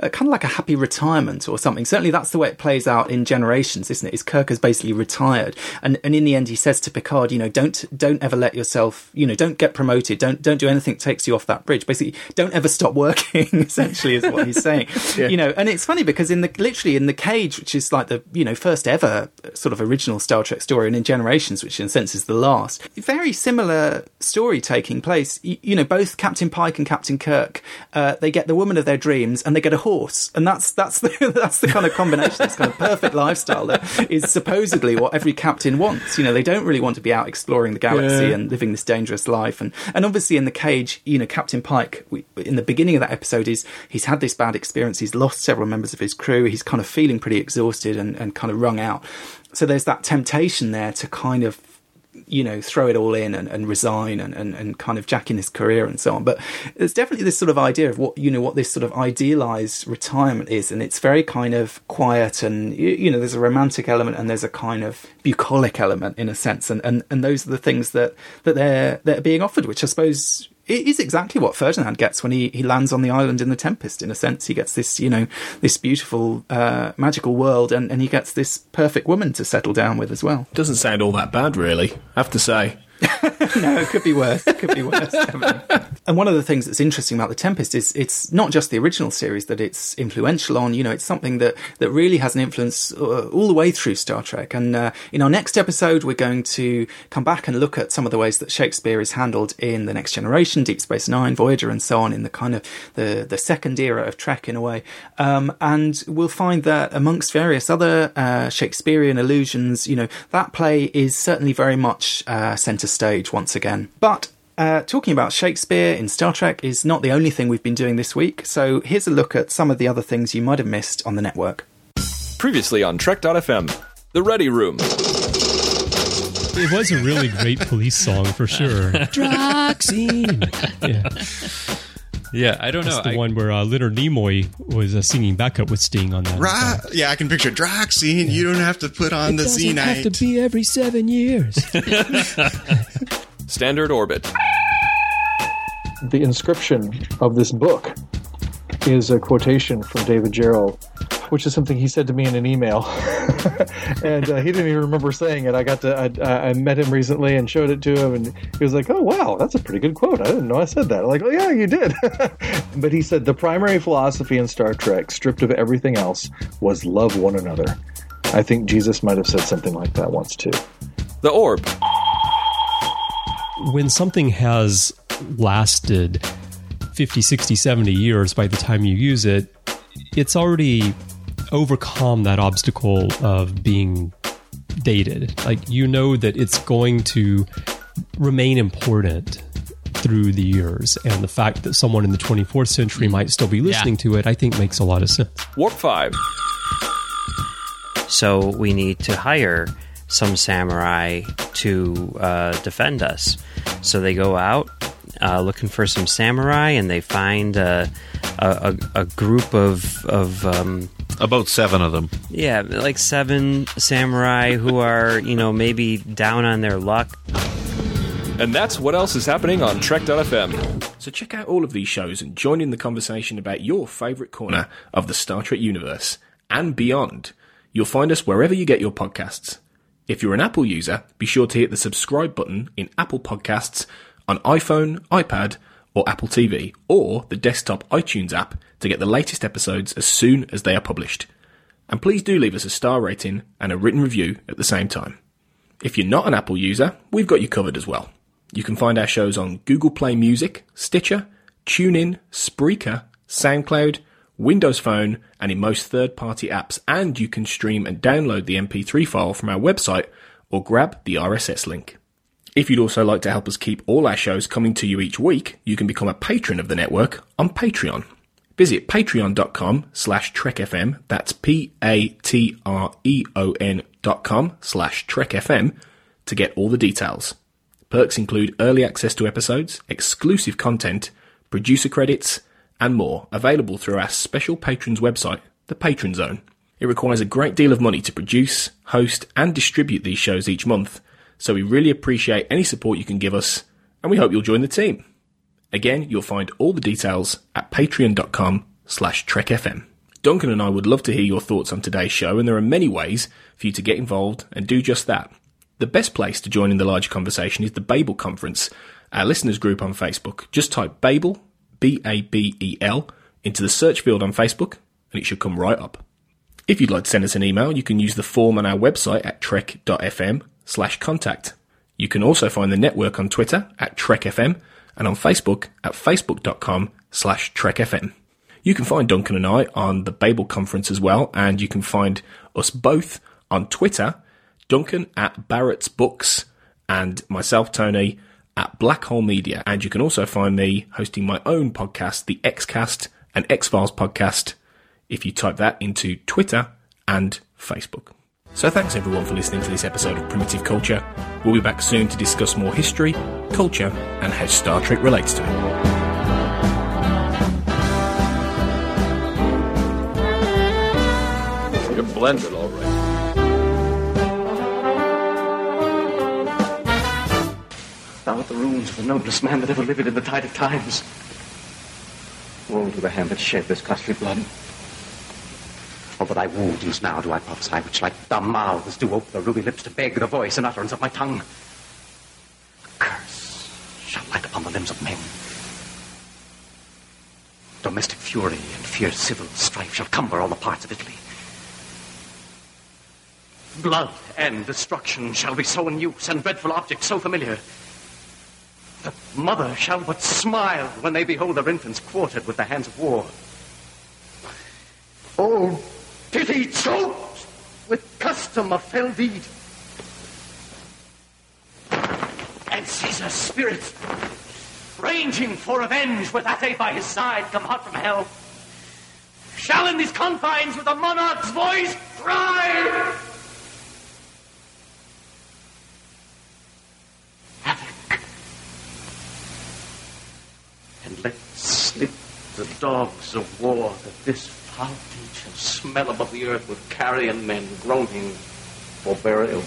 uh, kind of like a happy retirement or something. Certainly, that's the way it plays out in Generations, isn't it? Is Kirk has basically retired, and and in the end, he says to Picard, you know, don't don't ever let yourself, you know, don't get promoted, don't don't do anything that takes you off that bridge. Basically, don't ever stop working. *laughs* essentially, is what he's saying. *laughs* yeah. You know, and it's funny because in the literally in the cage, which is like the you know first ever sort of original Star Trek story, and in Generations, which in a sense is the last, very similar story taking place. You, you know, both Captain Pike and Captain Kirk, uh, they get the woman of their dreams, and they get a horse, and that's that's the *laughs* that's the kind of combination, this kind of perfect lifestyle that is supposedly what every captain wants. You know, they don't really want to be out exploring the galaxy Yeah. and living this dangerous life, and and obviously in the cage, you know, Captain Pike we, in the beginning of that episode is he's had this bad experience, he's lost several members of his crew, he's kind of feeling pretty exhausted and, and kind of wrung out. So there's that temptation there to kind of you know, throw it all in and, and resign and, and, and kind of jack in his career and so on. But there's definitely this sort of idea of what, you know, what this sort of idealized retirement is. And it's very kind of quiet and, you, know, there's a romantic element and there's a kind of bucolic element in a sense. And, and, and those are the things that, that they're, they're being offered, which I suppose it is exactly what Ferdinand gets when he, he lands on the island in the Tempest. In a sense, he gets this, you know, this beautiful, uh, magical world, and, and he gets this perfect woman to settle down with as well. Doesn't sound all that bad, really. I have to say. *laughs* no, it could be worse. It could be worse. and one of the things that's interesting about the Tempest is it's not just the original series that it's influential on. You know, it's something that that really has an influence uh, all the way through Star Trek. And uh, in our next episode, we're going to come back and look at some of the ways that Shakespeare is handled in the Next Generation, Deep Space Nine, Voyager, and so on. In the kind of the the second era of Trek, in a way. Um, and we'll find that amongst various other uh, Shakespearean allusions, you know, that play is certainly very much uh, centre stage once again. But uh, talking about Shakespeare in Star Trek is not the only thing we've been doing this week, so here's a look at some of the other things you might have missed on the network. Previously on Trek.fm, The Ready Room. It was a really great police song for sure. Droxine. Yeah, Yeah, I don't that's know. the I- one where uh, Leonard Nimoy was uh, singing backup with Sting on that. Right? Yeah, I can picture Droxine. You don't have to put on It the doesn't Z have to be every seven years. *laughs* Standard Orbit. the inscription of this book is a quotation from David Gerrold, which is something he said to me in an email, *laughs* and uh, he didn't even remember saying it. I got to I, I met him recently and showed it to him, and he was like, "Oh wow, that's a pretty good quote. I didn't know I said that." I'm like, "Oh yeah, you did." *laughs* but he said the primary philosophy in Star Trek, stripped of everything else, was love one another. I think Jesus might have said something like that once too. The Orb. when something has lasted 50, 60, 70 years by the time you use it, it's already overcome that obstacle of being dated. Like, you know that it's going to remain important through the years. And the fact that someone in the 24th century might still be listening to it, I think makes a lot of sense. Warp 5. So we need to hire some samurai to uh, defend us. So they go out uh, looking for some samurai, and they find uh, a, a, a group of of um, About seven of them. yeah, like seven samurai who are you know maybe down on their luck. And that's what else is happening on Trek.fm. So check out all of these shows and join in the conversation about your favourite corner of the Star Trek universe and beyond. You'll find us wherever you get your podcasts. If you're an Apple user, be sure to hit the subscribe button in Apple Podcasts on iPhone, iPad, or Apple TV, or the desktop iTunes app to get the latest episodes as soon as they are published. And please do leave us a star rating and a written review at the same time. If you're not an Apple user, we've got you covered as well. You can find our shows on Google Play Music, Stitcher, TuneIn, Spreaker, SoundCloud, Windows Phone, and in most third party apps. And you can stream and download the MP3 file from our website or grab the RSS link. If you'd also like to help us keep all our shows coming to you each week, you can become a patron of the network on Patreon. Visit patreon.com slash trekfm, that's P-A-T-R-E-O-N dot com slash trekfm to get all the details. Perks include early access to episodes, exclusive content, producer credits, and more available through our special patrons website, the Patron Zone. It requires a great deal of money to produce, host, and distribute these shows each month, so we really appreciate any support you can give us, and we hope you'll join the team. Again, you'll find all the details at patreon.com slash trekfm. Duncan and I would love to hear your thoughts on today's show, and there are many ways for you to get involved and do just that. The best place to join in the larger conversation is the Babel Conference, our listeners group on Facebook. Just type Babel, B A B E L, into the search field on Facebook, and it should come right up. If you'd like to send us an email, you can use the form on our website at trek.fm slash contact. You can also find the network on Twitter at trekfm and on Facebook at facebook.com slash trekfm. You can find Duncan and I on the Babel conference as well, and you can find us both on Twitter, Duncan at Barrett's Books, and myself, Tony, at Black Hole Media. And you can also find me hosting my own podcast, the Xcast and X Files podcast, if you type that into Twitter and Facebook. So thanks everyone for listening to this episode of Primitive Culture. We'll be back soon to discuss more history, culture, and how Star Trek relates to it. You're blended, all right. Thou art the ruins of the noblest man that ever lived in the tide of times. Woe to the hand that shed this costly blood. Over thy wounds now do I prophesy, which like dumb mouths do ope the ruby lips to beg the voice and utterance of my tongue. Curse shall light upon the limbs of men. Domestic fury and fierce civil strife shall cumber all the parts of Italy. Blood and destruction shall be so in use, and dreadful objects so familiar. The mother shall but smile when they behold their infants quartered with the hands of war. Oh, pity choked with custom of fell deed. And Caesar's spirit, ranging for revenge with Ate by his side, come hot from hell, shall in these confines with a monarch's voice cry. and let slip the dogs of war that this deed shall smell above the earth with carrion men groaning for burial.